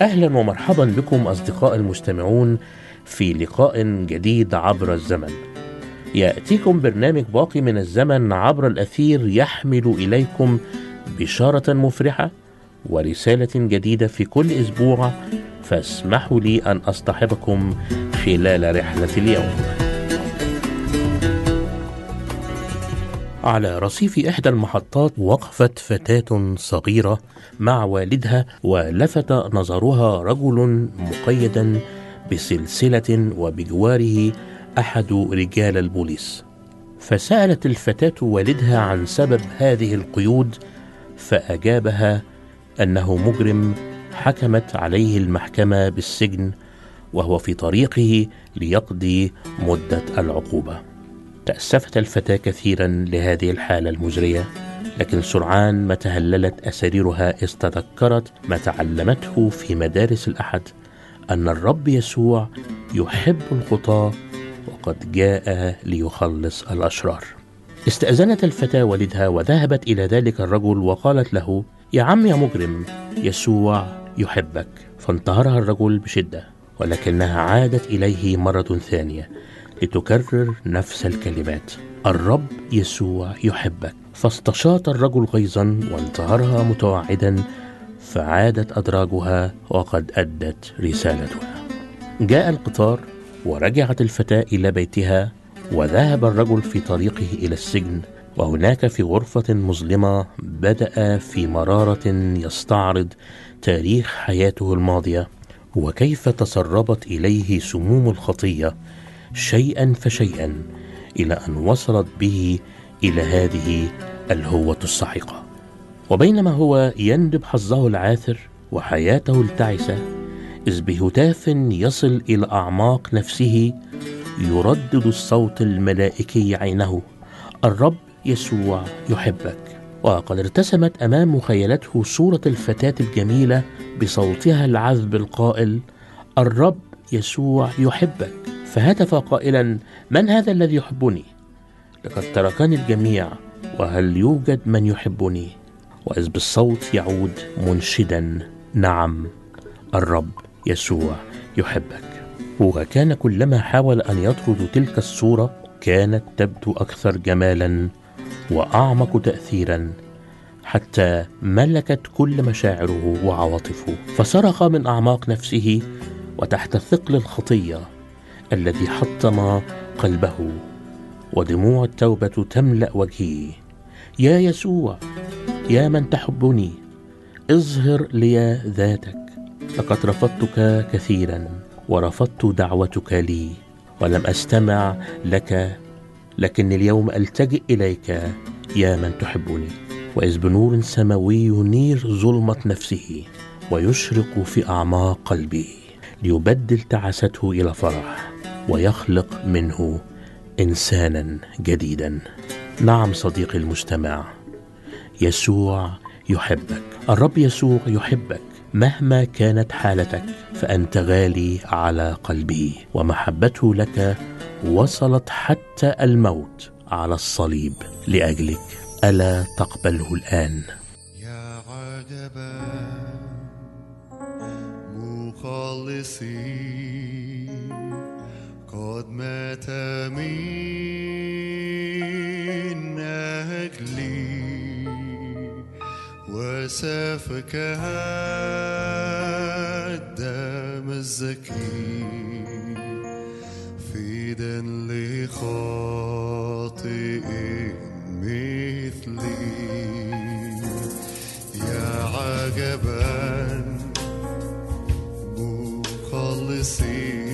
أهلا ومرحبا بكم أصدقاء المستمعون في لقاء جديد عبر الزمن. يأتيكم برنامج باقي من الزمن عبر الأثير يحمل إليكم بشارة مفرحة ورسالة جديدة في كل أسبوع فاسمحوا لي أن اصطحبكم خلال رحلة اليوم. على رصيف إحدى المحطات وقفت فتاة صغيرة مع والدها ولفت نظرها رجل مقيدا بسلسلة وبجواره أحد رجال البوليس. فسألت الفتاة والدها عن سبب هذه القيود فأجابها أنه مجرم حكمت عليه المحكمة بالسجن وهو في طريقه ليقضي مدة العقوبة. تأسفت الفتاة كثيرا لهذه الحالة المزرية لكن سرعان ما تهللت أساريرها إذ تذكرت ما تعلمته في مدارس الأحد أن الرب يسوع يحب الخطاة وقد جاء ليخلص الأشرار. استأذنت الفتاة والدها وذهبت إلى ذلك الرجل وقالت له يا عم يا مجرم يسوع يحبك. فانتهرها الرجل بشدة ولكنها عادت إليه مرة ثانية. لتكرر نفس الكلمات. الرب يسوع يحبك. فاستشاط الرجل غيظا وانتهرها متوعدا فعادت أدراجها وقد أدت رسالتها. جاء القطار ورجعت الفتاة إلى بيتها وذهب الرجل في طريقه إلى السجن. وهناك في غرفة مظلمة بدأ في مرارة يستعرض تاريخ حياته الماضية. وكيف تسربت إليه سموم الخطية. شيئا فشيئا إلى أن وصلت به إلى هذه الهوة السحيقه وبينما هو يندب حظه العاثر وحياته التعسة إذ بهتاف يصل إلى أعماق نفسه يردد الصوت الملائكي عينه الرب يسوع يحبك. وقد ارتسمت أمام مخيلته صورة الفتاة الجميلة بصوتها العذب القائل الرب يسوع يحبك. فهتف قائلا من هذا الذي يحبني؟ لقد تركني الجميع وهل يوجد من يحبني؟ وإذ بالصوت يعود منشدا نعم الرب يسوع يحبك. وكان كلما حاول أن يطرد تلك الصورة كانت تبدو أكثر جمالا وأعمق تاثيرا حتى ملكت كل مشاعره وعواطفه. فصرخ من أعماق نفسه وتحت ثقل الخطية الذي حطم قلبه ودموع التوبة تملأ وجهه يا يسوع يا من تحبني اظهر لي ذاتك. لقد رفضتك كثيرا ورفضت دعوتك لي ولم أستمع لك لكن اليوم ألتجئ إليك. يا من تحبني وإذ بنور سماوي ينير ظلمة نفسه ويشرق في أعماق قلبه ليبدل تعاسته إلى فرح. ويخلق منه إنسانا جديدا. نعم صديقي المستمع يسوع يحبك. الرب يسوع يحبك مهما كانت حالتك فأنت غالي على قلبه ومحبته لك وصلت حتى الموت على الصليب لأجلك. ألا تقبله الآن. يا عجبا مخلصي قد مات من أجلي وسفك الدم الزكي فدا لخاطئ مثلي. يا عجبا مخلصي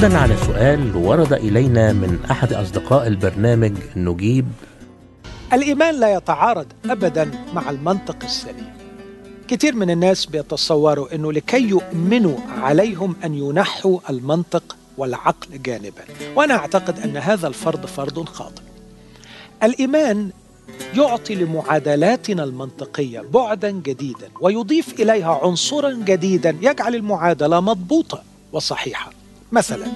وردا على سؤال ورد إلينا من أحد أصدقاء البرنامج نجيب. الإيمان لا يتعارض أبدا مع المنطق السليم. كتير من الناس بيتصوروا أنه لكي يؤمنوا عليهم أن ينحوا المنطق والعقل جانبا. وأنا أعتقد أن هذا الفرض فرض خاطئ. الإيمان يعطي لمعادلاتنا المنطقية بعدا جديدا ويضيف إليها عنصرا جديدا يجعل المعادلة مضبوطة وصحيحة. مثلا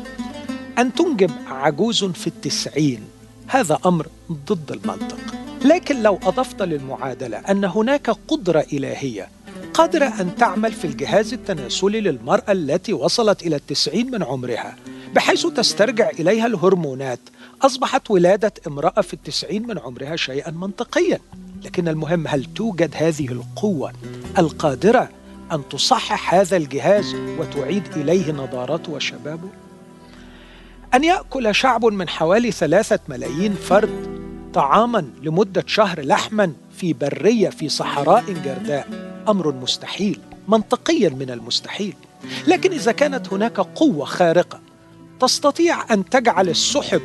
أن تنجب عجوز في التسعين. هذا أمر ضد المنطق. لكن لو أضفت للمعادلة أن هناك قدرة إلهية قادرة أن تعمل في الجهاز التناسلي للمرأة التي وصلت إلى التسعين من عمرها بحيث تسترجع إليها الهرمونات أصبحت ولادة امرأة في التسعين من عمرها شيئا منطقيا. لكن المهم هل توجد هذه القوة القادرة أن تصحح هذا الجهاز وتعيد إليه نضارته وشبابه؟ أن يأكل شعب من حوالي ثلاثة ملايين فرد طعاما لمدة شهر لحما في برية في صحراء جرداء. أمر مستحيل منطقيا من المستحيل. لكن إذا كانت هناك قوة خارقة تستطيع أن تجعل السحب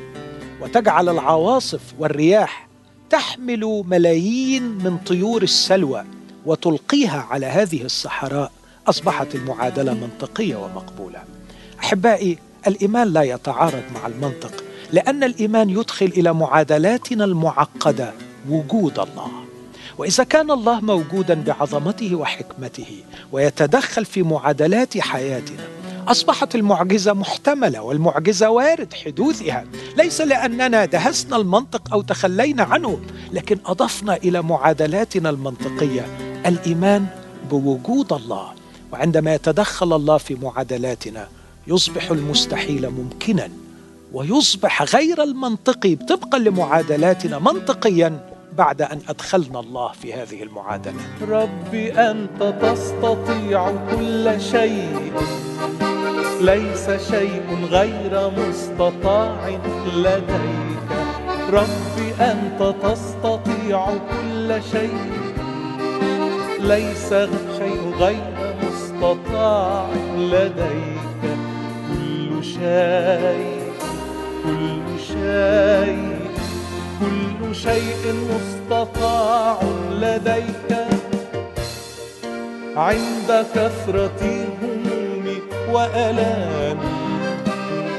وتجعل العواصف والرياح تحمل ملايين من طيور السلوى. وتلقيها على هذه الصحراء أصبحت المعادلة منطقية ومقبولة. أحبائي الإيمان لا يتعارض مع المنطق لأن الإيمان يدخل إلى معادلاتنا المعقدة وجود الله. وإذا كان الله موجودا بعظمته وحكمته ويتدخل في معادلات حياتنا أصبحت المعجزة محتملة والمعجزة وارد حدوثها. ليس لأننا دهسنا المنطق أو تخلينا عنه لكن أضفنا إلى معادلاتنا المنطقية الإيمان بوجود الله وعندما يتدخل الله في معادلاتنا يصبح المستحيل ممكنا ويصبح غير المنطقي طبقا لمعادلاتنا منطقيا بعد أن أدخلنا الله في هذه المعادلة. ربي أنت تستطيع كل شيء ليس شيء غير مستطاع لديك. ربي أنت تستطيع كل شيء. ليس شيء غير مستطاع لديك. كل شيء كل شيء كل شيء مستطاع لديك. عند كثرة همومي وألامي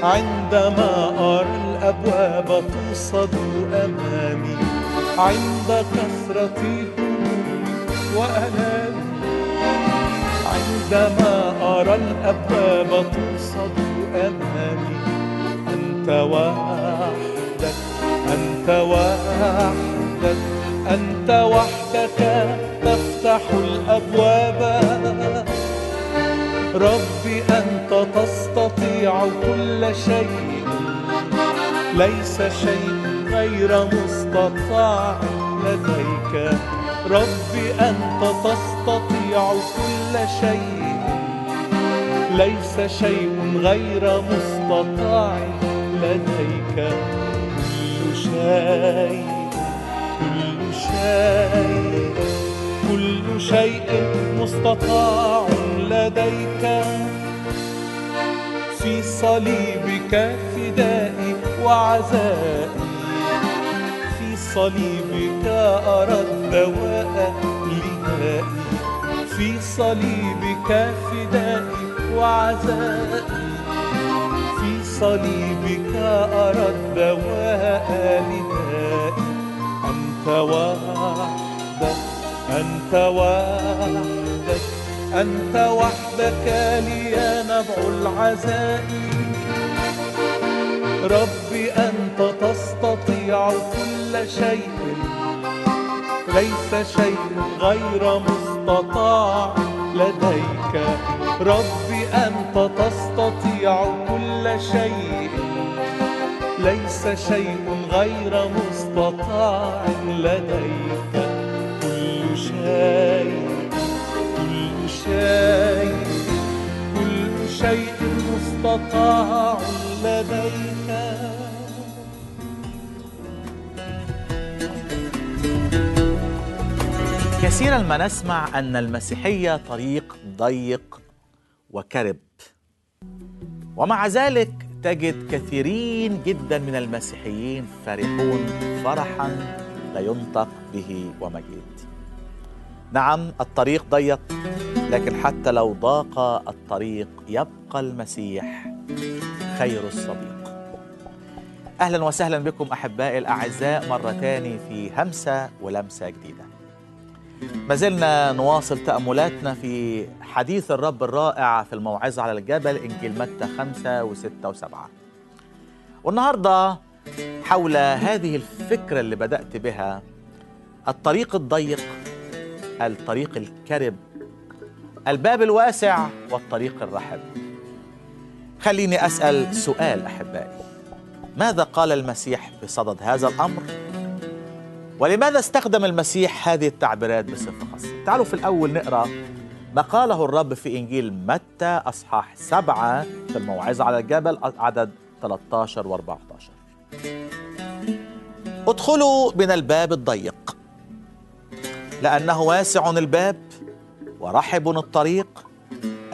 عندما أرى الأبواب توصد أمامي. عند كثرة همومي وألامي عندما أرى الأبواب توصد أمامي أنت وحدك أنت وحدك أنت وحدك تفتح الأبواب. ربي أنت تستطيع كل شيء. ليس شيء غير مستطاع لديك. ربي أنت تستطيع كل شيء. ليس شيء غير مستطاع. لديك كل شيء. كل شيء. كل شيء مستطاع. لديك في صليبك فدائي وعزائي. صليبك أرى الدواء لدائي في صليبك فدائي وعزائي في صليبك أرى الدواء لدائي أنت وحدك أنت وحدك أنت وحدك لي نبع العزاء. ربي أنت تستطيع كل شيء. ليس شيء غير مستطاع لديك. ربي أنت تستطيع كل شيء. ليس شيء غير مستطاع لديك. كل شيء كل شيء كل شيء مستطاع لديك. كثيرا ما نسمع أن المسيحية طريق ضيق وكرب. ومع ذلك تجد كثيرين جدا من المسيحيين فرحون فرحا لا ينطق به ومجيد. نعم الطريق ضيق لكن حتى لو ضاق الطريق يبقى المسيح خير الصديق. أهلا وسهلا بكم أحبائي الأعزاء مره تاني في همسة ولمسة جديدة. ما زلنا نواصل تأملاتنا في حديث الرب الرائع في الموعظة على الجبل إنجيل متى خمسة وستة وسبعة. والنهاردة حول هذه الفكرة اللي بدأت بها الطريق الضيق الطريق الكرب الباب الواسع والطريق الرحب. خليني أسأل سؤال أحبائي. ماذا قال المسيح بصدد هذا الأمر؟ ولماذا استخدم المسيح هذه التعبيرات بصفة خاصة؟ تعالوا في الأول نقرأ ما قاله الرب في إنجيل متى أصحاح سبعة في الموعظة على الجبل عدد 13 و 14 ادخلوا من الباب الضيق. لأنه واسع الباب ورحب الطريق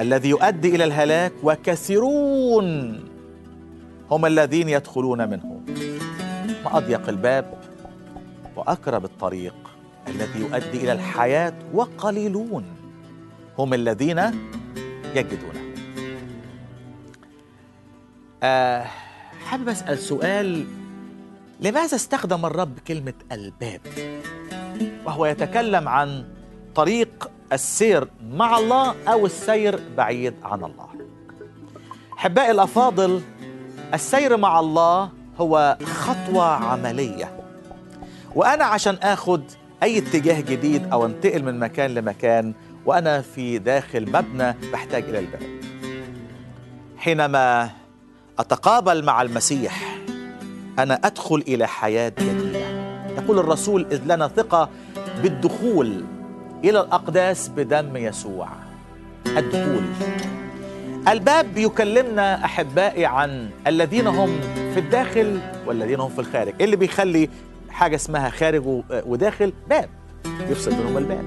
الذي يؤدي إلى الهلاك وكثيرون هم الذين يدخلون منه. ما أضيق الباب؟ واقرب الطريق الذي يؤدي إلى الحياة وقليلون هم الذين يجدونه. آه حابب أسأل سؤال لماذا استخدم الرب كلمة الباب؟ وهو يتكلم عن طريق السير مع الله أو السير بعيد عن الله. أحبائي الأفاضل السير مع الله هو خطوة عملية. وأنا عشان آخد أي اتجاه جديد أو انتقل من مكان لمكان وأنا في داخل مبنى بحتاج إلى الباب. حينما أتقابل مع المسيح أنا أدخل إلى حياة جديدة. يقول الرسول إذ لنا ثقة بالدخول إلى الأقداس بدم يسوع. الدخول. الباب يكلمنا أحبائي عن الذين هم في الداخل والذين هم في الخارج. إيه اللي بيخلي حاجة اسمها خارج وداخل باب يفصل بينهم الباب.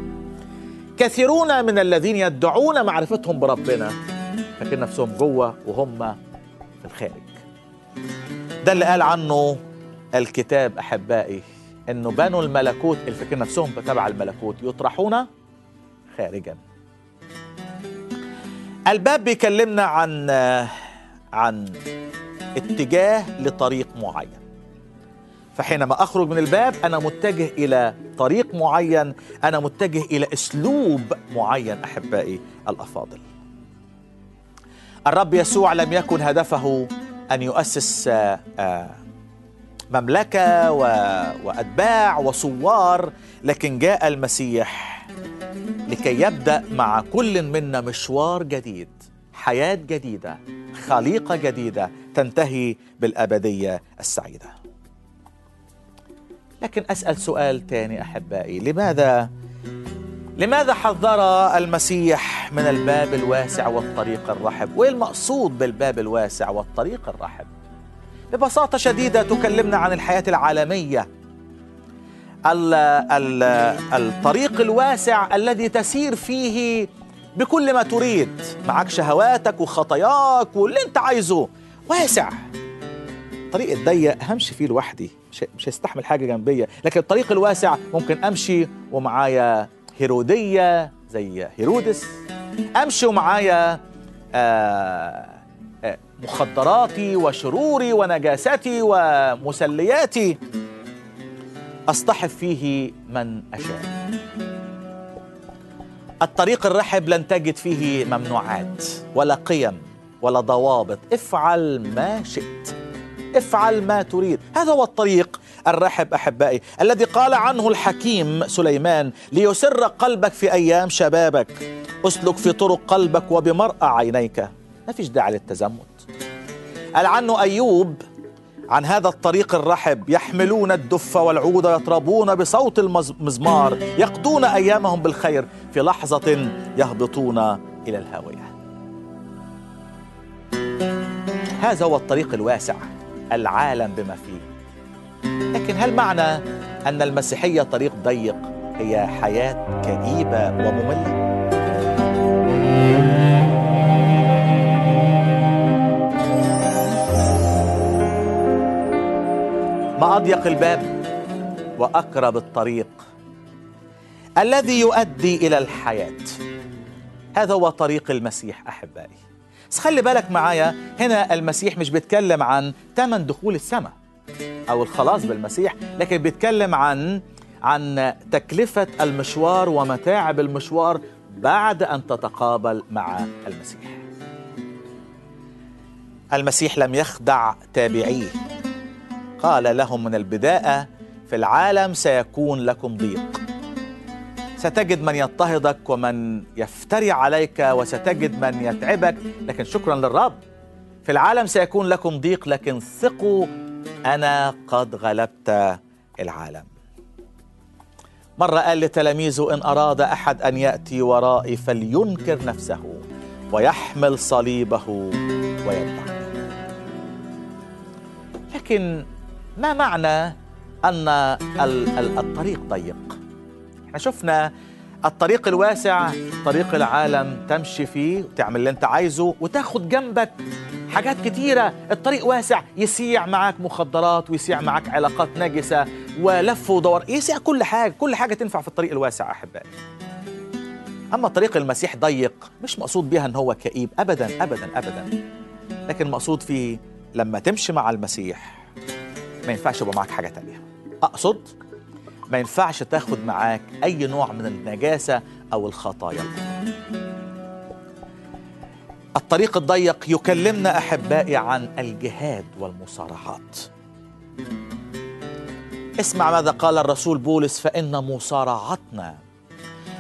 كثيرون من الذين يدعون معرفتهم بربنا فاكرين نفسهم جوه وهم في الخارج. ده اللي قال عنه الكتاب أحبائي إنه بنو الملكوت اللي فاكرين نفسهم تبع الملكوت يطرحون خارجا. الباب بيكلمنا عن عن اتجاه لطريق معين. فحينما أخرج من الباب أنا متجه إلى طريق معين أنا متجه إلى أسلوب معين أحبائي الأفاضل. الرب يسوع لم يكن هدفه أن يؤسس مملكة وأتباع وصوار لكن جاء المسيح لكي يبدأ مع كل منا مشوار جديد حياة جديدة خليقة جديدة تنتهي بالأبدية السعيدة. لكن أسأل سؤال تاني أحبائي. لماذا لماذا حذر المسيح من الباب الواسع والطريق الرحب؟ وايه المقصود بالباب الواسع والطريق الرحب؟ ببساطة شديدة تكلمنا عن الحياة العالمية. ال ال الطريق الواسع الذي تسير فيه بكل ما تريد. معك شهواتك وخطاياك واللي انت عايزه. واسع. الطريق الضيق همشي فيه لوحدي. مش مش هيستحمل حاجة جنبية. لكن الطريق الواسع ممكن أمشي ومعايا هيرودية زي هيرودس. أمشي ومعايا آه آه مخدراتي وشروري ونجاستي ومسلياتي. اصطحب فيه من أشاء. الطريق الرحب لن تجد فيه ممنوعات ولا قيم ولا ضوابط. افعل ما شئت. افعل ما تريد. هذا هو الطريق الرحب أحبائي الذي قال عنه الحكيم سليمان ليسر قلبك في أيام شبابك. أسلك في طرق قلبك وبمرأى عينيك. ما فيش داعي للتزمت. قال عنه أيوب عن هذا الطريق الرحب. يحملون الدف والعود يطربون بصوت المزمار. يقضون أيامهم بالخير. في لحظة يهبطون إلى الهاوية. هذا هو الطريق الواسع. العالم بما فيه. لكن هل معنى أن المسيحية طريق ضيق هي حياة كئيبة ومملة؟ ما أضيق الباب وأقرب الطريق الذي يؤدي إلى الحياة. هذا هو طريق المسيح أحبائي. بس خلي بالك معايا هنا المسيح مش بيتكلم عن ثمن دخول السماء أو الخلاص بالمسيح لكن بيتكلم عن عن تكلفة المشوار ومتاعب المشوار بعد أن تتقابل مع المسيح. المسيح لم يخدع تابعيه. قال لهم من البداية في العالم سيكون لكم ضيق. ستجد من يضطهدك ومن يفتري عليك وستجد من يتعبك. لكن شكرا للرب. في العالم سيكون لكم ضيق لكن ثقوا أنا قد غلبت العالم. مرة قال لتلاميذه إن أراد أحد أن يأتي ورائي فلينكر نفسه ويحمل صليبه ويتبعني لكن ما معنى ال- الطريق ضيق؟ إحنا شفنا الطريق الواسع طريق العالم تمشي فيه وتعمل اللي أنت عايزه وتاخد جنبك حاجات كتيرة. الطريق واسع يسيع معاك مخدرات ويسيع معاك علاقات نجسة ولف ودور يسيع كل حاجة كل حاجة تنفع في الطريق الواسع أحبائي. أما طريق المسيح ضيق مش مقصود بيها أن هو كئيب أبدا أبدا أبدا. لكن مقصود فيه لما تمشي مع المسيح ما ينفعش يبقى معاك حاجة تانية. أقصد ما ينفعش تاخد معاك أي نوع من النجاسة أو الخطايا. الطريق الضيق يكلمنا أحبائي عن الجهاد والمصارعات. اسمع ماذا قال الرسول بولس فإن مصارعتنا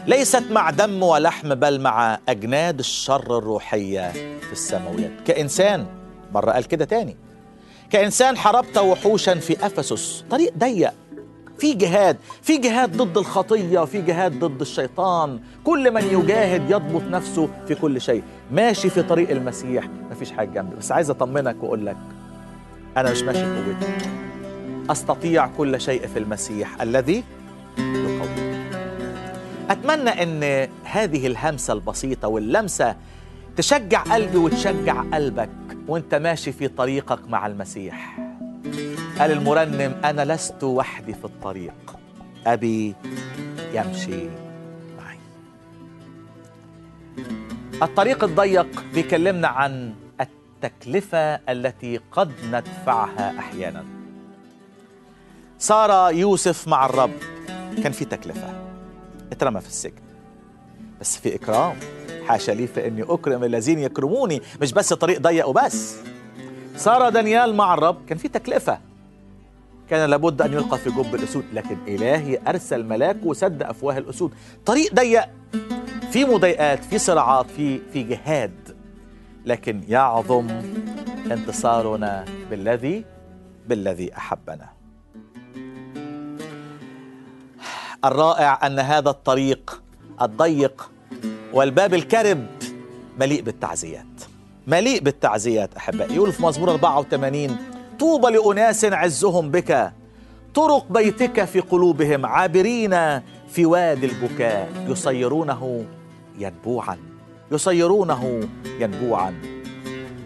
ليست مع دم ولحم بل مع أجناد الشر الروحية في السماويات. كإنسان مرة قال كده تاني كإنسان حاربت وحوشا في أفسس طريق ضيق. في جهاد في جهاد ضد الخطية في جهاد ضد الشيطان. كل من يجاهد يضبط نفسه في كل شيء. ماشي في طريق المسيح مفيش حاجة جنبي بس عايز أطمنك وأقول لك أنا مش ماشي بقوتي. أستطيع كل شيء في المسيح الذي يقوي أتمنى أن هذه الهمسة البسيطة واللمسة تشجع قلبي وتشجع قلبك وأنت ماشي في طريقك مع المسيح. قال المرنم أنا لست وحدي في الطريق. أبي يمشي معي. الطريق الضيق بيكلمنا عن التكلفة التي قد ندفعها أحيانا. صار يوسف مع الرب كان في تكلفة. اترمى في السجن. بس في إكرام حاشا لي فإني أكرم الذين يكرموني. مش بس طريق ضيق وبس. صار دانيال مع الرب كان في تكلفة. كان لابد أن يلقى في جب الأسود لكن إلهي أرسل ملاك وسد أفواه الأسود. طريق ضيق في مضايقات في صراعات في في جهاد. لكن يعظم انتصارنا بالذي بالذي أحبنا. الرائع أن هذا الطريق الضيق والباب الكرب مليء بالتعزيات. مليء بالتعزيات أحبائي. يقول في مزمور 84 طوبى لأناس عزهم بك. طرق بيتك في قلوبهم عابرين في وادي البكاء. يصيرونه ينبوعا. يصيرونه ينبوعا.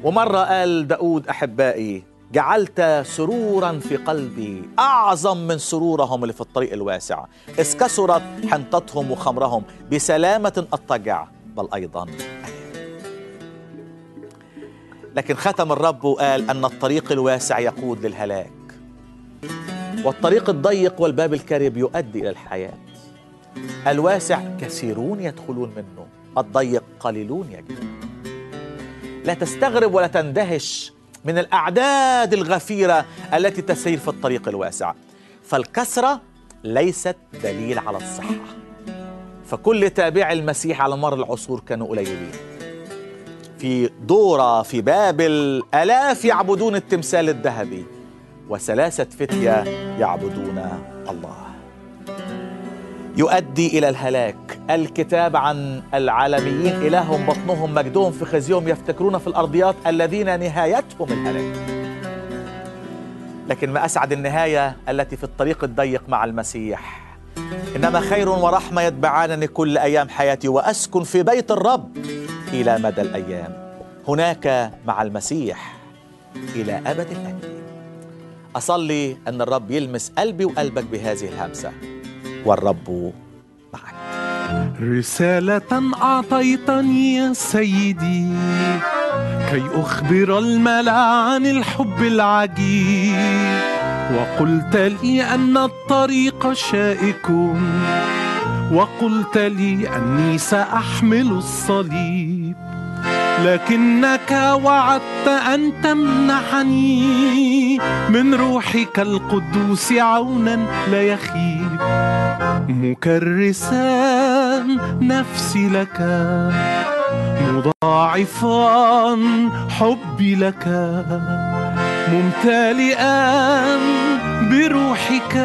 ومرة قال داود أحبائي جعلت سرورا في قلبي. أعظم من سرورهم اللي في الطريق الواسع. إذ كثرت حنطتهم وخمرهم. بسلامة أضطجع. بل أيضا لكن ختم الرب وقال أن الطريق الواسع يقود للهلاك. والطريق الضيق والباب الكرب يؤدي إلى الحياة. الواسع كثيرون يدخلون منه الضيق قليلون يجدون لا تستغرب ولا تندهش من الأعداد الغفيرة التي تسير في الطريق الواسع. فالكثرة ليست دليل على الصحة. فكل تابع المسيح على مر العصور كانوا قليلين. في دورة في بابل آلاف يعبدون التمثال الذهبي؟ وثلاثة فتية يعبدون الله. يؤدي إلى الهلاك. الكتاب عن العالميين إلههم بطنهم مجدهم في خزيهم يفتكرون في الأرضيات الذين نهايتهم الهلاك. لكن ما أسعد النهاية التي في الطريق الضيق مع المسيح؟ إنما خير ورحمة يتبعانني كل أيام حياتي وأسكن في بيت الرب إلى مدى الأيام. هناك مع المسيح إلى أبد الابدين أصلي أن الرب يلمس قلبي وقلبك بهذه الهمسة. والرب معك. رسالة أعطيتني يا سيدي كي أخبر الملأ عن الحب العجيب. وقلت لي أن الطريق شائك. وقلت لي أني سأحمل الصليب. لكنك وعدت أن تمنحني من روحك القدوس عونا لا يخيب. مكرسا نفسي لك مضاعفا حبي لك. ممتلئا بروحك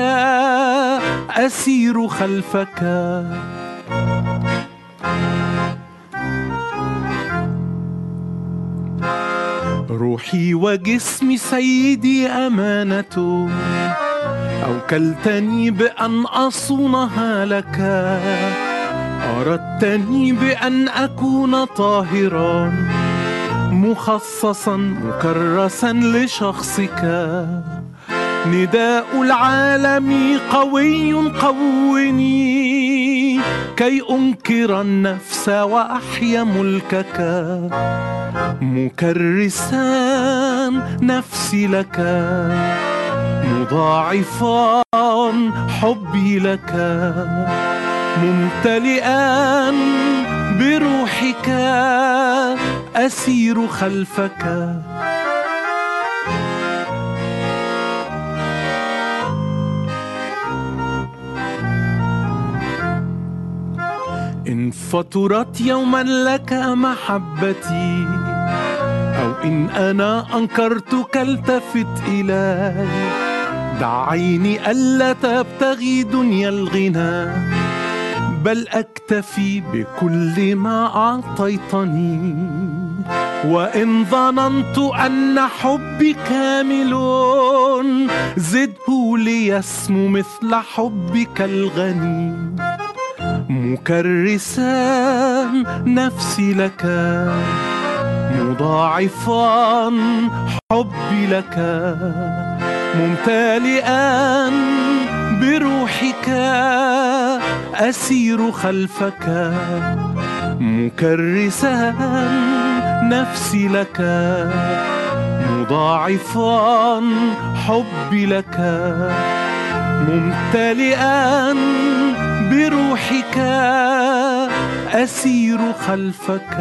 أسير خلفك. روحي وجسمي سيدي أمانة. أوكلتني بأن أصونها لك. أردتني بأن أكون طاهرا. مخصصا مكرسا لشخصك. نداء العالم قوي قوني كي أنكر النفس وأحيا ملكك. مكرسا نفسي لك. مضاعفا حبي لك. ممتلئا بروحك. أسير خلفك. إن فطرت يوما لك محبتي أو إن أنا أنكرتك التفت إلي. دع عيني ألا تبتغي دنيا الغنى بل أكتفي بكل ما أعطيتني. وإن ظننت أن حبي كامل زده ليسمو مثل حبك الغني. مكرسا نفسي لك مضاعفا حبي لك. ممتلئا بروحك أسير خلفك. مكرسا نفسي لك مضاعفا حبي لك ممتلئا بروحك أسير خلفك.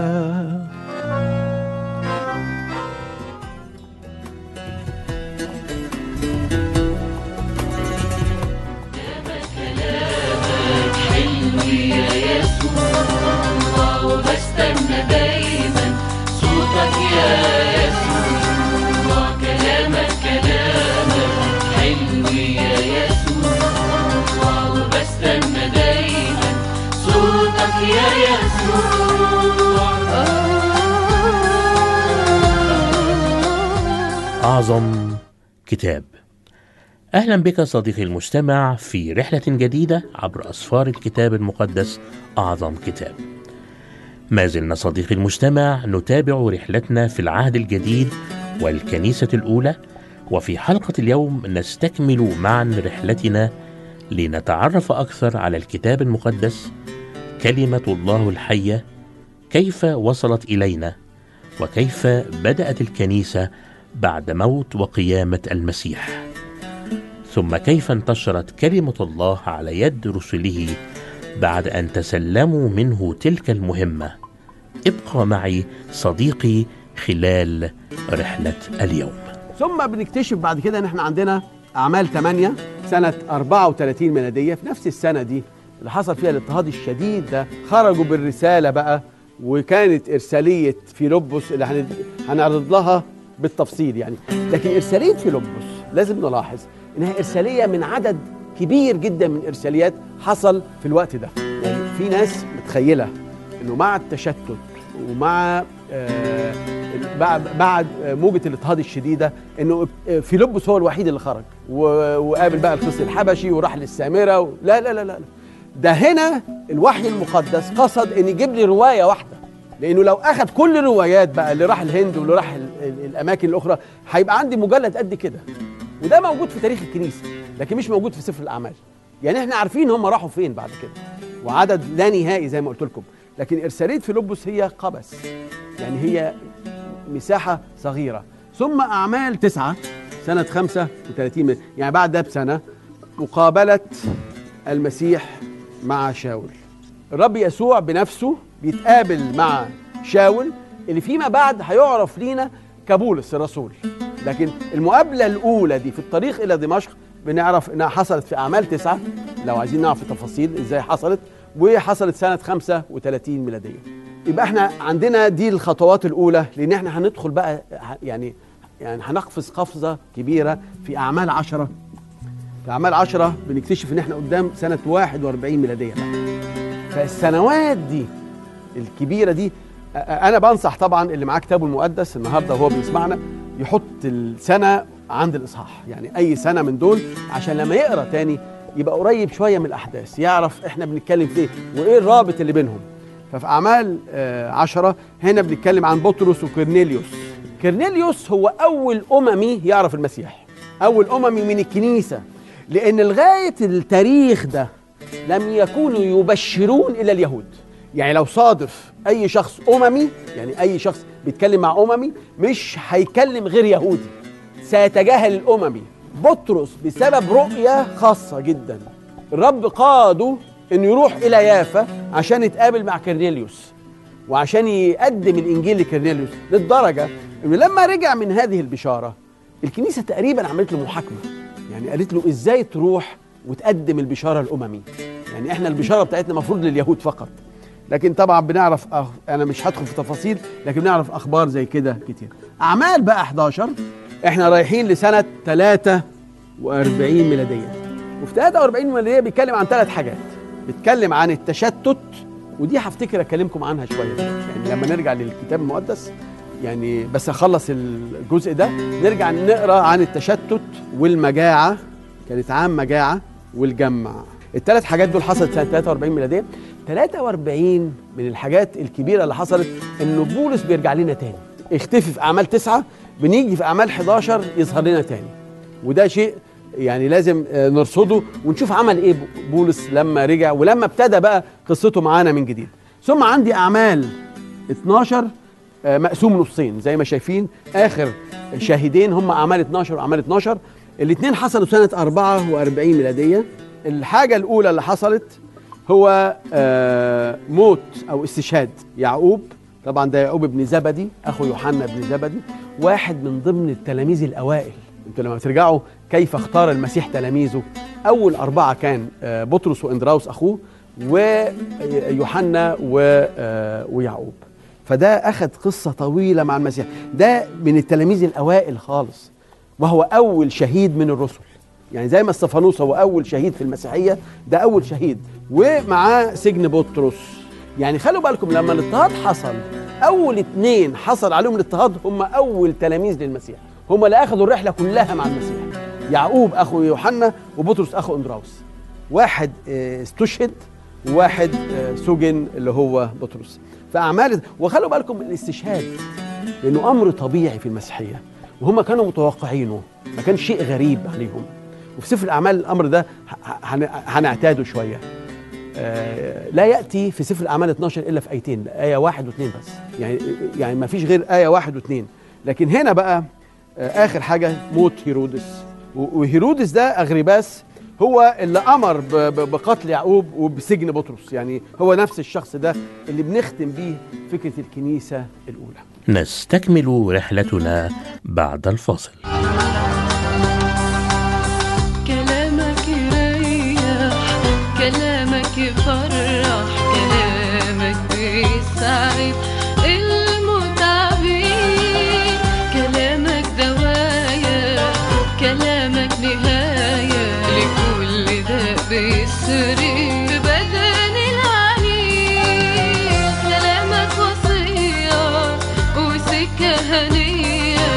وبستنى دايما أعظم كتاب. أهلا بك صديقي المستمع في رحلة جديدة عبر أسفار الكتاب المقدس أعظم كتاب. ما زلنا صديقي المستمع نتابع رحلتنا في العهد الجديد والكنيسة الأولى وفي حلقة اليوم نستكمل معا رحلتنا لنتعرف أكثر على الكتاب المقدس كلمة الله الحية كيف وصلت إلينا وكيف بدأت الكنيسة بعد موت وقيامة المسيح. ثم كيف انتشرت كلمة الله على يد رسله بعد أن تسلموا منه تلك المهمة. ابقى معي صديقي خلال رحلة اليوم. ثم بنكتشف بعد كده إن إحنا عندنا أعمال 8 سنة 34 ميلادية في نفس السنة دي. اللي حصل فيها الاضطهاد الشديد ده خرجوا بالرسالة بقى وكانت إرسالية فيلبس اللي هن- هنعرض لها بالتفصيل يعني. لكن إرسالية فيلبس لازم نلاحظ إنها إرسالية من عدد كبير جدا من ارساليات حصل في الوقت ده. يعني في ناس متخيلة إنه مع التشتت ومع آه بعد بعد موجة الاضطهاد الشديدة إنه فيلبس هو الوحيد اللي خرج وقابل بقى القس الحبشي وراح للسامرة و... لا لا لا لا ده هنا الوحي المقدس قصد إن يجيب لي رواية واحدة. لأنه لو اخذ كل الروايات بقى اللي راح الهند واللي راح ال- ال- الأماكن الأخرى هيبقى عندي مجلد قد كده. وده موجود في تاريخ الكنيسة لكن مش موجود في سفر الأعمال. يعني إحنا عارفين هم راحوا فين بعد كده. وعدد لا نهائي زي ما قلت لكم. لكن ارساليه فيلبس هي قبس. يعني هي مساحة صغيرة. ثم أعمال تسعة سنة 35 من- يعني بعد ده بسنة مقابلة المسيح مع شاول. الرب يسوع بنفسه بيتقابل مع شاول اللي فيما بعد هيعرف لينا كبولس الرسول. لكن المقابلة الأولى دي في الطريق إلى دمشق بنعرف إنها حصلت في أعمال تسعة. لو عايزين نعرف التفاصيل إزاي حصلت وحصلت سنة 35 ميلادية. يبقى إحنا عندنا دي الخطوات الأولى لأن إحنا هندخل بقى يعني يعني هنقفز قفزة كبيرة في أعمال عشرة. في أعمال عشرة بنكتشف إن إحنا قدام سنة 41 ميلادية. فالسنوات دي الكبيرة دي أنا بنصح طبعا اللي معاه كتابه المقدس النهارده وهو بيسمعنا يحط السنة عند الإصحاح. يعني أي سنة من دول عشان لما يقرأ تاني يبقى قريب شوية من الأحداث يعرف إحنا بنتكلم في إيه وإيه الرابط اللي بينهم. ففي أعمال آه، عشرة هنا بنتكلم عن بطرس وكورنيليوس. كورنيليوس هو أول أممي يعرف المسيح. أول أممي من الكنيسة. لأن لغاية التاريخ ده لم يكونوا يبشرون إلا اليهود. يعني لو صادف أي شخص أممي يعني أي شخص بيتكلم مع أممي مش هيكلم غير يهودي. سيتجاهل الأممي. بطرس بسبب رؤية خاصة جدا. الرب قاده إنه يروح إلى يافا عشان يتقابل مع كرنيليوس وعشان يقدم الإنجيل لكرنيليوس للدرجة إنه لما رجع من هذه البشارة الكنيسة تقريبا عملت له محاكمة. يعني قالت له إزاي تروح وتقدم البشارة الاممي يعني إحنا البشارة بتاعتنا المفروض لليهود فقط. لكن طبعا بنعرف أخ... أنا مش هدخل في تفاصيل لكن بنعرف أخبار زي كده كتير. أعمال بقى 11 إحنا رايحين لسنة 43 ميلادية. وفي 43 ميلادية بيتكلم عن ثلاث حاجات. بيتكلم عن التشتت ودي هفتكر أكلمكم عنها شوية. يعني لما نرجع للكتاب المقدس يعني بس أخلص الجزء ده. نرجع نقرأ عن التشتت والمجاعة. كانت عام مجاعة والجمع. الثلاث حاجات دول حصلت سنة 43 ميلادية. 43 من الحاجات الكبيرة اللي حصلت إنه بولس بيرجع لنا تاني. اختفي في أعمال تسعة بنيجي في أعمال 11 يظهر لنا تاني. وده شيء يعني لازم آه، نرصده ونشوف عمل إيه بولس لما رجع ولما ابتدى بقى قصته معانا من جديد. ثم عندي أعمال 12 آه، مقسوم نصين زي ما شايفين. آخر شاهدين هم أعمال 12 وأعمال 12 الاثنين حصلوا سنة 44 ميلادية. الحاجة الأولى اللي حصلت هو آه، موت أو استشهاد يعقوب. طبعا ده يعقوب بن زبدي أخو يوحنا بن زبدي واحد من ضمن التلاميذ الأوائل. أنتوا لما ترجعوا كيف اختار المسيح تلاميذه؟ أول أربعة كان آه، بطرس وإندراوس أخوه ويوحنا آه، ويعقوب. فده أخذ قصة طويلة مع المسيح. ده من التلاميذ الأوائل خالص. وهو أول شهيد من الرسل. يعني زي ما استفانوس هو أول شهيد في المسيحية ده أول شهيد. ومعاه سجن بطرس. يعني خلوا بالكم لما الاضطهاد حصل أول اتنين حصل عليهم الاضطهاد هم أول تلاميذ للمسيح. هم اللي أخذوا الرحلة كلها مع المسيح. يعقوب أخو يوحنا وبطرس أخو أندراوس. واحد آه، استشهد وواحد آه، سجن اللي هو بطرس. فأعمال وخلوا بالكم الاستشهاد لأنه أمر طبيعي في المسيحية. وهم كانوا متوقعينه. ما كانش شيء غريب عليهم. وفي سفر الأعمال الأمر ده هنعتاده شوية. آه، لا يأتي في سفر الأعمال 12 إلا في آيتين آية واحد واثنين بس. يعني يعني ما فيش غير آية واحد واثنين لكن هنا بقى آه، آخر حاجة موت هيرودس. وهيرودس ده اغرباس هو اللي أمر بقتل يعقوب وبسجن بطرس. يعني هو نفس الشخص ده اللي بنختم بيه فكرة الكنيسة الأولى. نستكمل رحلتنا بعد الفاصل. يفرح كلامك بيسعد المتعبين كلامك دوايا كلامك نهاية لكل ده بيسري كلامك وصية وسكة هنية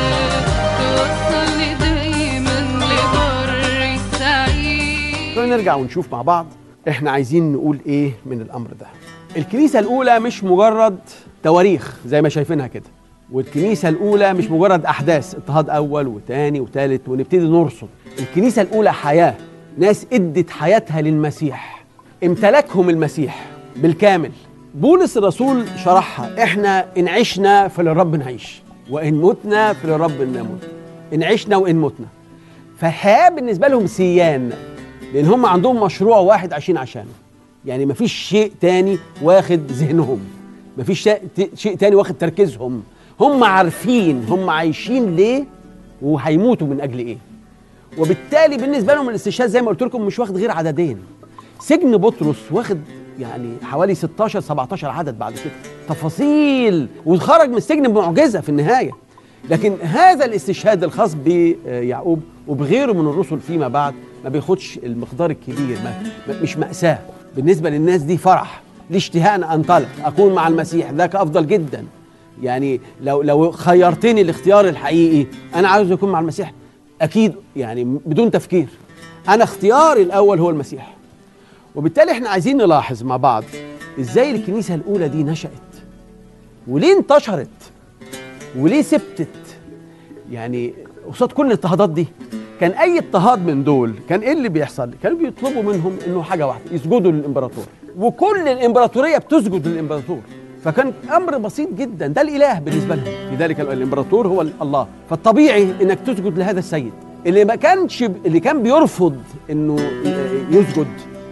توصلني دايما لبر السعيد نرجع ونشوف مع بعض إحنا عايزين نقول إيه من الامر ده؟ الكنيسة الأولى مش مجرد تواريخ زي ما شايفينها كده والكنيسة الأولى مش مجرد أحداث اضطهاد أول وتاني وتالت ونبتدي نرصد. الكنيسة الأولى حياة ناس إدت حياتها للمسيح امتلكهم المسيح بالكامل. بولس الرسول شرحها إحنا إن عشنا فللرب نعيش وإن متنا فللرب نموت. إن عشنا وإن متنا. فالحياه بالنسبة لهم سيان. لأن هم عندهم مشروع واحد عايشين عشانه. يعني مفيش شيء تاني واخد ذهنهم. مفيش شيء تاني واخد تركيزهم. هم عارفين هم عايشين ليه وهيموتوا من أجل إيه. وبالتالي بالنسبة لهم الاستشهاد زي ما قلت لكم مش واخد غير عددين. سجن بطرس واخد يعني حوالي 16 17 عدد بعد كده. تفاصيل. وخرج من السجن بمعجزة في النهاية. لكن هذا الاستشهاد الخاص بيعقوب وبغيره من الرسل فيما بعد ما بياخدش المقدار الكبير ما مش مأساة. بالنسبة للناس دي فرح لي اشتهاء أن أنطلق أكون مع المسيح ذاك أفضل جدا. يعني لو لو خيرتني الاختيار الحقيقي أنا عاوز أكون مع المسيح. أكيد يعني بدون تفكير. أنا اختياري الأول هو المسيح. وبالتالي إحنا عايزين نلاحظ مع بعض إزاي الكنيسة الأولى دي نشأت. وليه انتشرت؟ وليه ثبتت يعني قصاد كل الاضطهادات دي. كان أي اضطهاد من دول كان إيه اللي بيحصل؟ كانوا بيطلبوا منهم إنه حاجة واحدة يسجدوا للإمبراطور. وكل الإمبراطورية بتسجد للإمبراطور. فكان أمر بسيط جدا ده الإله بالنسبة لهم. لذلك الإمبراطور هو الله. فالطبيعي إنك تسجد لهذا السيد. اللي ما كانش اللي كان بيرفض إنه يسجد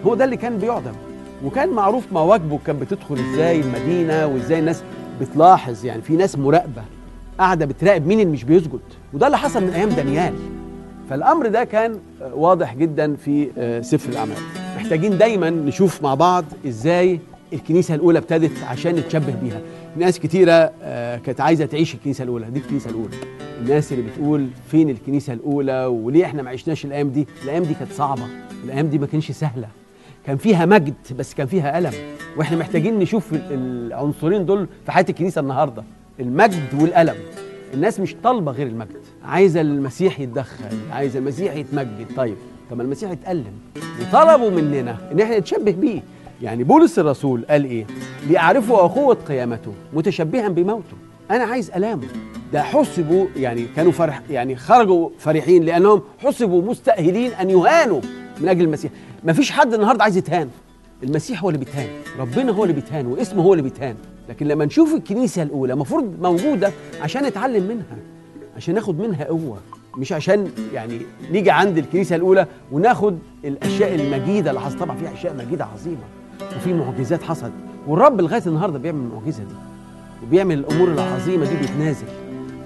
هو ده اللي كان بيعدم. وكان معروف مواكبه كان بتدخل إزاي المدينة وإزاي الناس بتلاحظ. يعني في ناس مراقبة قاعدة بتراقب مين اللي مش بيسجد. وده اللي حصل من أيام دانيال. فالأمر ده كان واضح جدا في آه، سفر الأعمال. محتاجين دايما نشوف مع بعض إزاي الكنيسة الأولى ابتدت عشان نتشبه بيها. ناس كتيرة آه، كانت عايزة تعيش الكنيسة الأولى. دي الكنيسة الأولى. الناس اللي بتقول فين الكنيسة الأولى وليه إحنا ما عشناش الأيام دي؟ الأيام دي كانت صعبة. الأيام دي ما كانش سهلة. كان فيها مجد بس كان فيها ألم. وإحنا محتاجين نشوف ال- العنصرين دول في حياة الكنيسة النهاردة. المجد والألم. الناس مش طالبة غير المجد. عايزة المسيح يتدخل عايزة المسيح يتمجد. طيب طب ما المسيح اتألم وطلبوا مننا إن إحنا نتشبه بيه. يعني بولس الرسول قال إيه؟ ليعرفوا قوة قيامته متشبها بموته. أنا عايز ألامه. ده حسبوا يعني كانوا فرح يعني خرجوا فرحين لأنهم حسبوا مستأهلين أن يهانوا من أجل المسيح. مفيش حد النهارده عايز يتهان. المسيح هو اللي بيتهان. ربنا هو اللي بيتهان واسمه هو اللي بيتهان. لكن لما نشوف الكنيسة الأولى المفروض موجودة عشان نتعلم منها عشان ناخد منها قوة مش عشان يعني نيجي عند الكنيسة الأولى وناخد الأشياء المجيدة اللي حصلت طبعا فيها أشياء مجيدة عظيمة وفي معجزات حصلت. والرب لغاية النهارده بيعمل المعجزة دي وبيعمل الأمور العظيمة دي بيتنازل.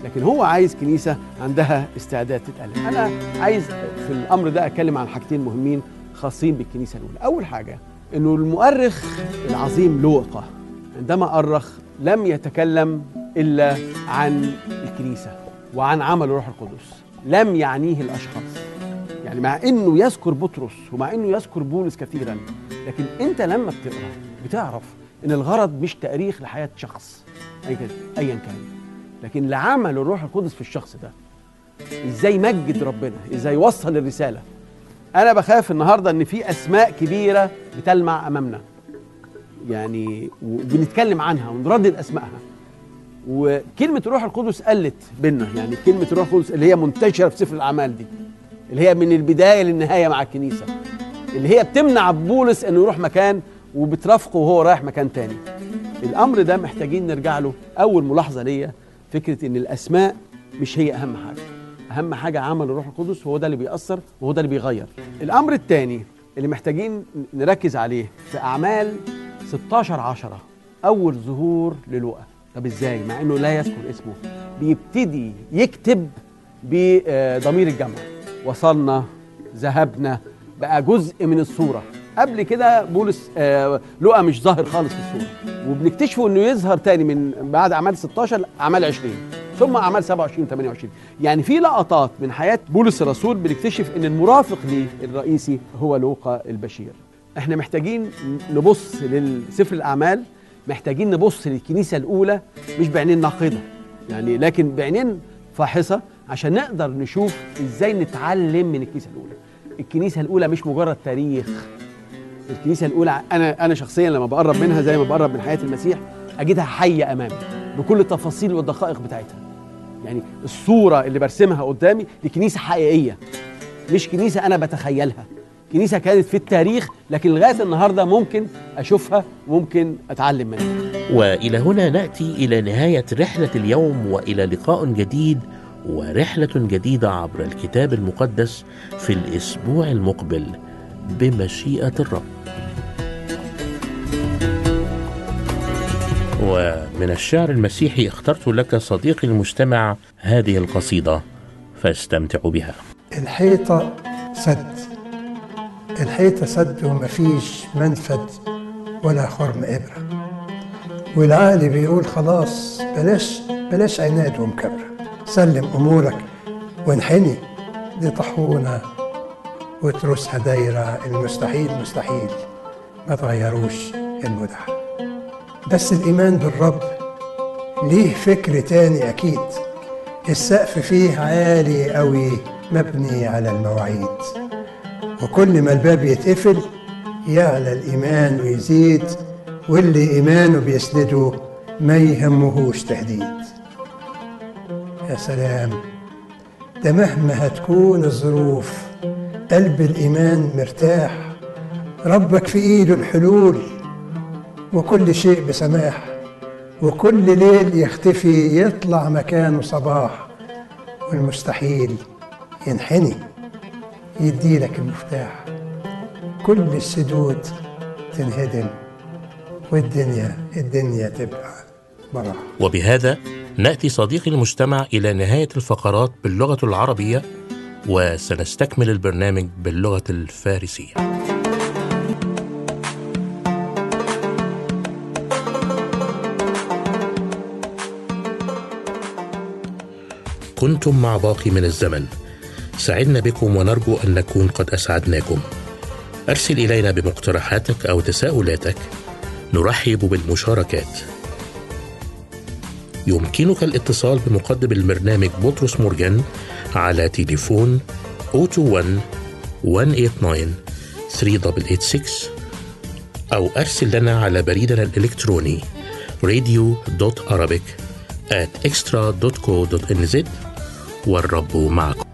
لكن هو عايز كنيسة عندها استعداد تتألم أنا عايز في الأمر ده أتكلم عن حاجتين مهمين خاصين بالكنيسة الأولى. أول حاجة إنه المؤرخ العظيم لوقا عندما أرخ لم يتكلم إلا عن الكنيسة وعن عمل الروح القدس لم يعنيه الأشخاص. يعني مع أنه يذكر بطرس ومع أنه يذكر بولس كثيرا لكن أنت لما بتقرأ بتعرف أن الغرض مش تأريخ لحياة شخص أي كان- لكن لعمل الروح القدس في الشخص ده إزاي يمجد ربنا إزاي يوصل الرسالة. أنا بخاف النهارده إن في أسماء كبيرة بتلمع أمامنا. يعني وبنتكلم عنها ونردد أسمائها. وكلمة الروح القدس قلت بينا يعني كلمة الروح القدس اللي هي منتشرة في سفر الأعمال دي اللي هي من البداية للنهاية مع الكنيسة اللي هي بتمنع بولس إنه يروح مكان وبترافقه وهو رايح مكان تاني. الأمر ده محتاجين نرجع له أول ملاحظة ليا فكرة إن الأسماء مش هي أهم حاجة. أهم حاجة عمل الروح القدس هو ده اللي بيأثر وهو ده اللي بيغير. الأمر الثاني اللي محتاجين نركز عليه في أعمال 16 10 أول ظهور للوقا طب إزاي؟ مع إنه لا يذكر اسمه. بيبتدي يكتب بضمير الجمع. وصلنا ذهبنا بقى جزء من الصورة. قبل كده بولس آه لقى مش ظاهر خالص في الصورة. وبنكتشفه إنه يظهر تاني من بعد أعمال 16 اعمال 20 ثم أعمال 27 28 يعني في لقطات من حياة بولس الرسول بنكتشف إن المرافق ليه الرئيسي هو لوقا البشير. إحنا محتاجين نبص لسفر الأعمال محتاجين نبص للكنيسة الأولى مش بعينين ناقدة. يعني لكن بعينين فاحصة عشان نقدر نشوف إزاي نتعلم من الكنيسة الأولى. الكنيسة الأولى مش مجرد تاريخ. الكنيسة الأولى أنا أنا شخصيا لما بقرب منها زي ما بقرب من حياة المسيح أجدها حية أمامي بكل التفاصيل والدقائق بتاعتها. يعني الصورة اللي برسمها قدامي دي كنيسة حقيقية مش كنيسة أنا بتخيلها. كنيسة كانت في التاريخ لكن لغاية النهارده ممكن أشوفها وممكن أتعلم منها. وإلى هنا نأتي إلى نهاية رحلة اليوم وإلى لقاء جديد ورحلة جديدة عبر الكتاب المقدس في الأسبوع المقبل. بمشيئة الرب. ومن الشعر المسيحي اخترت لك صديقي المستمع هذه القصيدة فاستمتع بها. الحيطة سد. الحيطة سد ومفيش منفذ ولا خرم إبرة. والعقل بيقول خلاص بلاش بلاش عناد ومكبرة. سلم أمورك وانحني دي وترسها دايرة المستحيل مستحيل. ما تغيروش المدح. بس الإيمان بالرب ليه فكر تاني أكيد. السقف فيه عالي قوي مبني على المواعيد. وكل ما الباب يتقفل يعلى الإيمان ويزيد واللي إيمانه بيسنده ما يهمهوش تهديد. يا سلام. ده مهما هتكون الظروف قلب الإيمان مرتاح ربك في إيده الحلول وكل شيء بسماح وكل ليل يختفي يطلع مكانه صباح والمستحيل ينحني يديلك المفتاح. كل السدود تنهدم والدنيا الدنيا تبقى براح. وبهذا نأتي صديقي المستمع إلى نهاية الفقرات باللغة العربية وسنستكمل البرنامج باللغة الفارسية. كنتم مع باقي من الزمن. سعدنا بكم ونرجو أن نكون قد أسعدناكم. أرسل إلينا بمقترحاتك أو تساؤلاتك. نرحب بالمشاركات. يمكنك الاتصال بمقدم البرنامج بطرس مرجان على تليفون 021 189 3886 أو أرسل لنا على بريدنا الإلكتروني radio.arabic at extra.co.nz والرب معكم.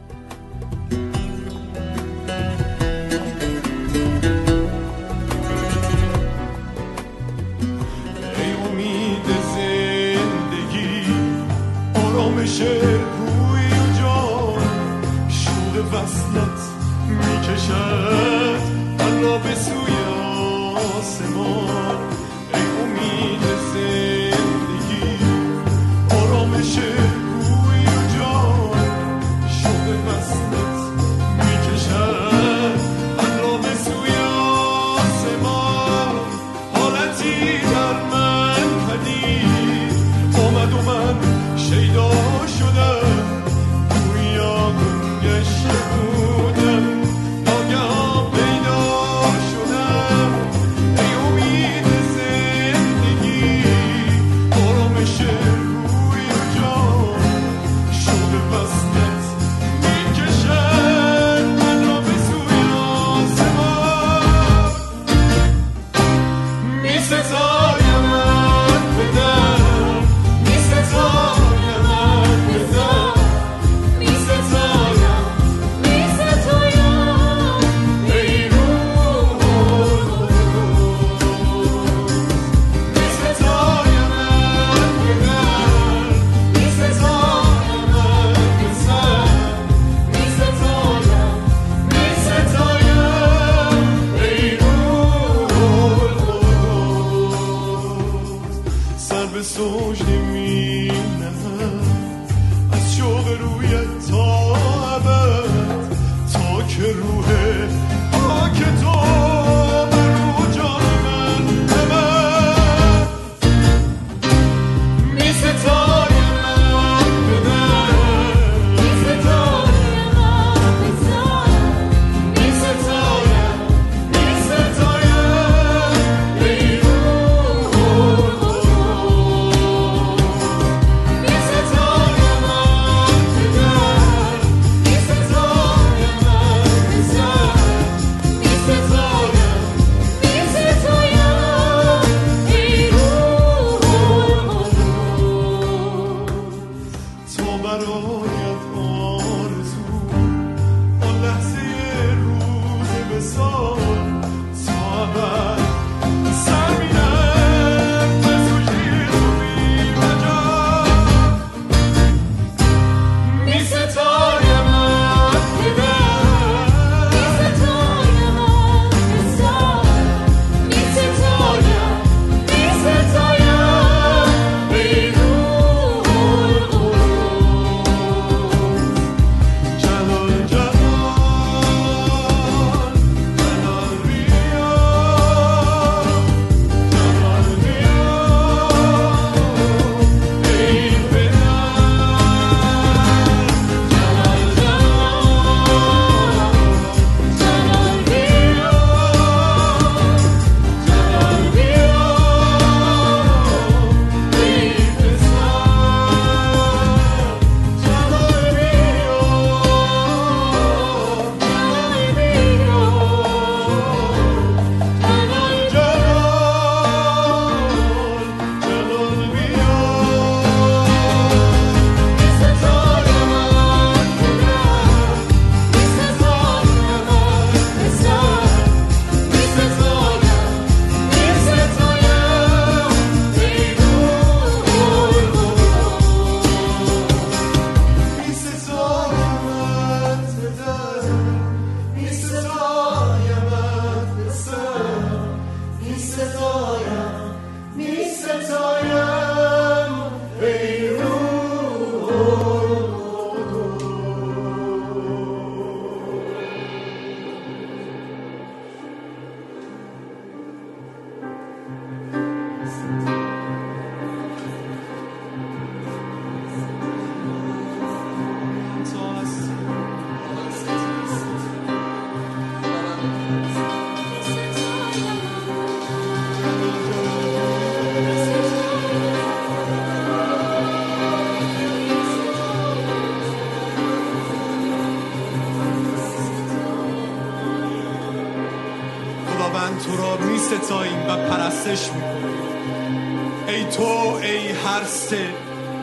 پرستش می کنیم ای تو ای هر سه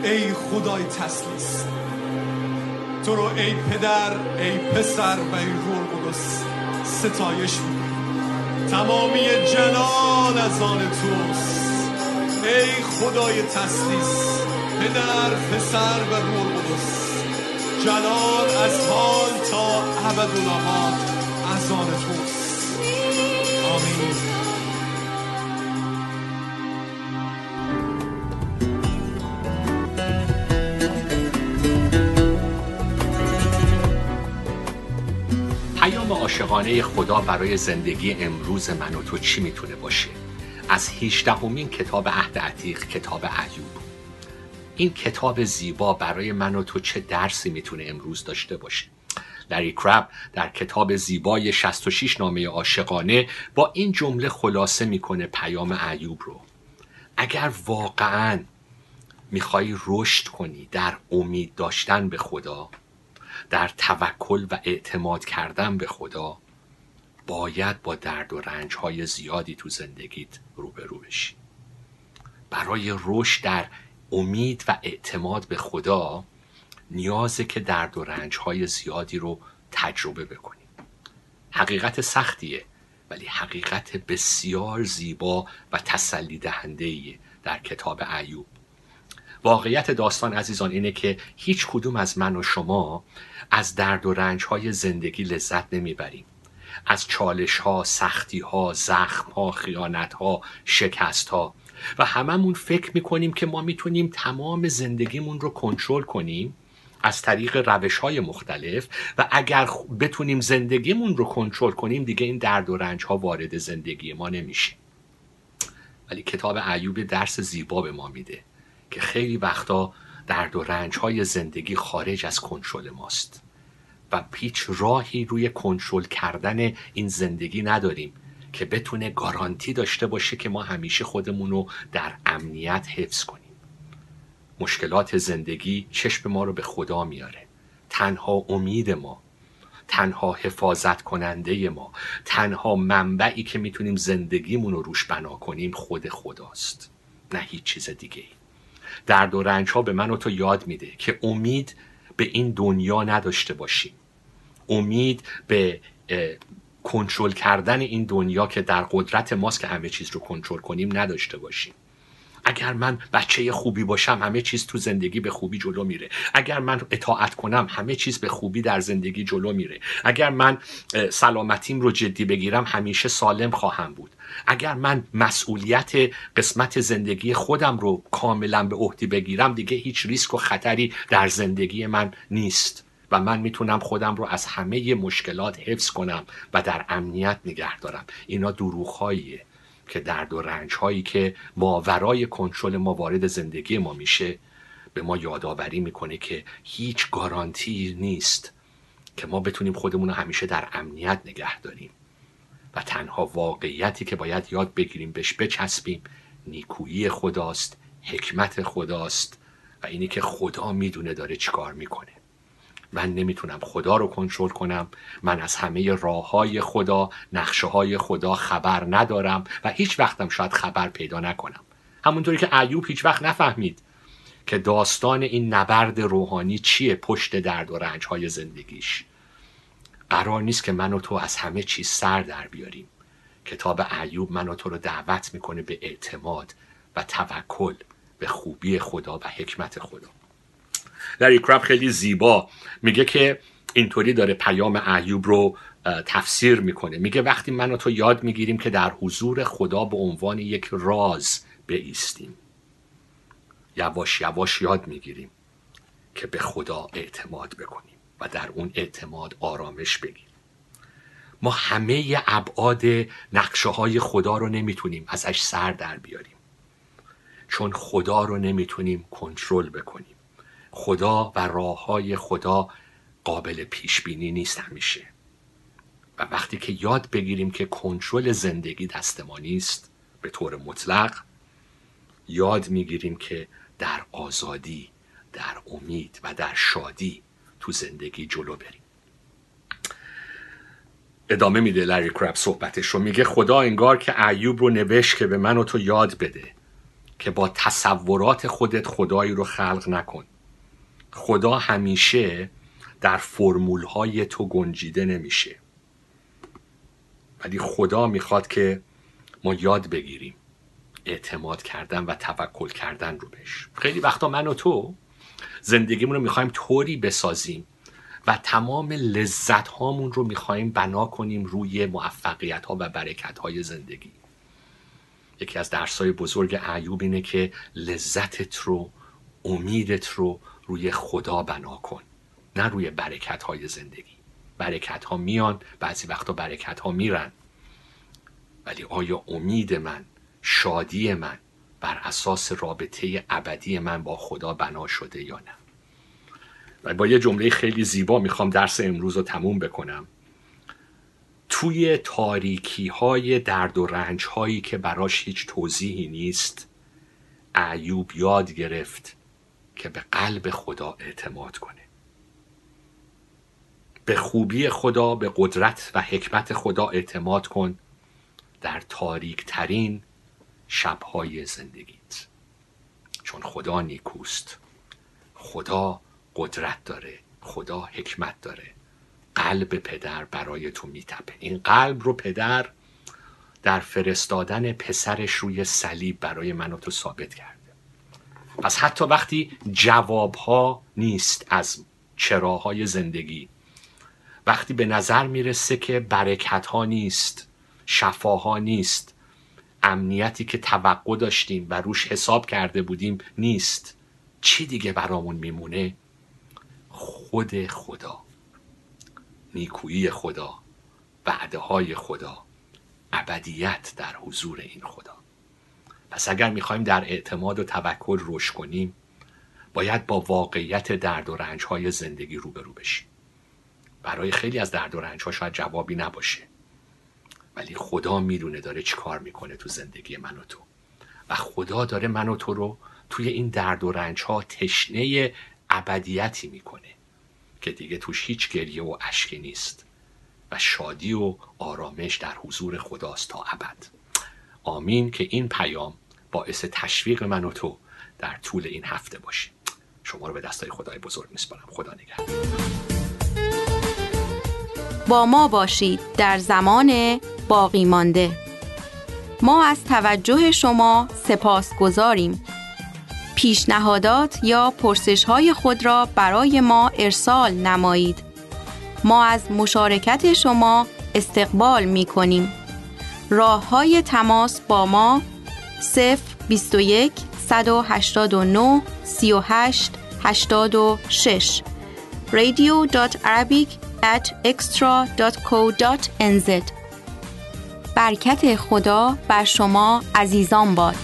ای خدای تثلیث. تو رو ای پدر ای پسر و ای روح القدس ستایش می تمامی جلال از آن توست. ای خدای تثلیث پدر پسر و روح القدس. جلال از حال تا ابدالآباد از آن توست. آمین. عاشقانه خدا برای زندگی امروز من و تو چی می‌تونه باشه؟ از 18 همین کتاب عهد عتیق کتاب ایوب. این کتاب زیبا برای من و تو چه درسی می‌تونه امروز داشته باشه؟ لری کراب در کتاب زیبای 66 نامه عاشقانه با این جمله خلاصه می‌کنه پیام ایوب رو. اگر واقعا می‌خوای رشد کنی در امید داشتن به خدا در توکل و اعتماد کردن به خدا باید با درد و رنج های زیادی تو زندگیت روبرو بشی. برای رشد در امید و اعتماد به خدا نیازه که درد و رنج های زیادی رو تجربه بکنیم حقیقت سختیه ولی حقیقت بسیار زیبا و تسلی دهنده در کتاب ایوب. واقعیت داستان عزیزان اینه که هیچ کدوم از من و شما از درد و رنج های زندگی لذت نمی‌بریم. از چالش ها، سختی ها، زخم ها، خیانت ها، شکست ها و هممون فکر می‌کنیم که ما می‌تونیم تمام زندگیمون رو کنترل کنیم از طریق روش های مختلف و اگر بتونیم زندگیمون رو کنترل کنیم دیگه این درد و رنج ها وارد زندگی ما نمیشه ولی کتاب ایوب درس زیبا به ما میده. که خیلی وقتا درد و رنج های زندگی خارج از کنترل ماست و هیچ راهی روی کنترل کردن این زندگی نداریم که بتونه گارانتی داشته باشه که ما همیشه خودمون رو در امنیت حفظ کنیم. مشکلات زندگی چشم ما رو به خدا میاره. تنها امید ما تنها حفاظت کننده ما تنها منبعی که می‌تونیم زندگیمون رو روش بنا کنیم خود خداست. نه هیچ چیز دیگه ای درد و رنج ها به من و تو یاد میده که امید به این دنیا نداشته باشیم. امید به کنترل کردن این دنیا که در قدرت ماست که همه چیز رو کنترل کنیم نداشته باشیم. اگر من بچه خوبی باشم همه چیز تو زندگی به خوبی جلو میره. اگر من اطاعت کنم همه چیز به خوبی در زندگی جلو میره. اگر من سلامتیم رو جدی بگیرم همیشه سالم خواهم بود. اگر من مسئولیت قسمت زندگی خودم رو کاملا به عهده بگیرم دیگه هیچ ریسک و خطری در زندگی من نیست. و من می‌تونم خودم رو از همه مشکلات حفظ کنم و در امنیت نگه دارم. اینا دروغهاییه. که درد و رنج هایی که ماورای کنترل ما وارد زندگی ما میشه به ما یادآوری می‌کنه که هیچ گارانتی نیست که ما بتونیم خودمون رو همیشه در امنیت نگه داریم و تنها واقعیتی که باید یاد بگیریم بهش بچسبیم نیکویی خداست حکمت خداست و اینی که خدا می‌دونه داره چیکار می‌کنه. من نمی‌تونم خدا رو کنترل کنم. من از همه راه های خدا نقشه های خدا خبر ندارم و هیچ وقتم شاید خبر پیدا نکنم. همونطوری که ایوب هیچ وقت نفهمید که داستان این نبرد روحانی چیه پشت درد و رنج های زندگیش. قرار نیست که من و تو از همه چیز سر در بیاریم. کتاب ایوب من و تو رو دعوت می‌کنه به اعتماد و توکل به خوبی خدا و حکمت خدا. لری کراب خیلی زیبا میگه که اینطوری داره پیام ایوب رو تفسیر می‌کنه. میگه وقتی من و تو یاد می‌گیریم که در حضور خدا به عنوان یک راز بایستیم یواش یواش یاد می‌گیریم که به خدا اعتماد بکنیم و در اون اعتماد آرامش بگیریم. ما همه ابعاد نقشه های خدا رو نمی‌تونیم ازش سر در بیاریم. چون خدا رو نمی‌تونیم کنترل بکنیم. خدا و راه های خدا قابل پیش بینی نیست همیشه. و وقتی که یاد بگیریم که کنترل زندگی دست ما نیست به طور مطلق یاد می‌گیریم که در آزادی در امید و در شادی تو زندگی جلو بریم. ادامه میده لری کرب صحبتش رو. میگه خدا انگار که ایوب رو نوشت که به من و تو یاد بده که با تصورات خودت خدایی رو خلق نکن. خدا همیشه در فرمول های تو گنجیده نمیشه. ولی خدا می‌خواد که ما یاد بگیریم اعتماد کردن و توکل کردن رو بهش. خیلی وقتا من و تو زندگیمون رو می‌خوایم طوری بسازیم و تمام لذت هامون رو می‌خوایم بنا کنیم روی موفقیت ها و برکت های زندگی. یکی از درس های بزرگ ایوب اینه که لذتت رو امیدت رو روی خدا بنا کن نه روی برکت های زندگی. برکت ها میان بعضی وقتا برکت ها میرن. ولی آیا امید من شادی من بر اساس رابطه ابدی من با خدا بنا شده یا نه؟ و با یه جمله خیلی زیبا می‌خوام درس امروز رو تموم بکنم. توی تاریکی های درد و رنج هایی که براش هیچ توضیحی نیست ایوب یاد گرفت که به قلب خدا اعتماد کنه. به خوبی خدا به قدرت و حکمت خدا اعتماد کن در تاریک ترین شبهای زندگیت. چون خدا نیکوست خدا قدرت داره خدا حکمت داره. قلب پدر برای تو میتپه. این قلب رو پدر در فرستادن پسرش روی صلیب برای من و تو ثابت کرده پس حتی وقتی جوابها نیست از چراهای زندگی. وقتی به نظر می‌رسه که برکت ها نیست شفاها نیست امنیتی که توقع داشتیم و روش حساب کرده بودیم نیست چی دیگه برامون میمونه؟ خود خدا. نیکویی خدا. وعده های خدا. ابدیت در حضور این خدا. پس اگر می‌خوایم در اعتماد و توکل رشد کنیم باید با واقعیت درد و رنج های زندگی روبرو بشیم. برای خیلی از درد و رنج ها شاید جوابی نباشه. ولی خدا می‌دونه داره چی کار می‌کنه تو زندگی من و تو. و خدا داره من و تو رو توی این درد و رنج ها تشنه ابدیتی می‌کنه که دیگه توش هیچ گریه و اشکی نیست و شادی و آرامش در حضور خداست تا ابد. آمین که این پیام باعث تشویق من و تو در طول این هفته باشه شما رو به دستای خدای بزرگ میسپارم. خدا نگهدار. با ما باشید در زمان باقی مانده. ما از توجه شما سپاس گذاریم. پیشنهادات یا پرسش های خود را برای ما ارسال نمایید. ما از مشارکت شما استقبال می کنیم راه های تماس با ما 0 21 189 38 86 radio.arabic at extra.co.nz برکت خدا بر شما عزیزان باد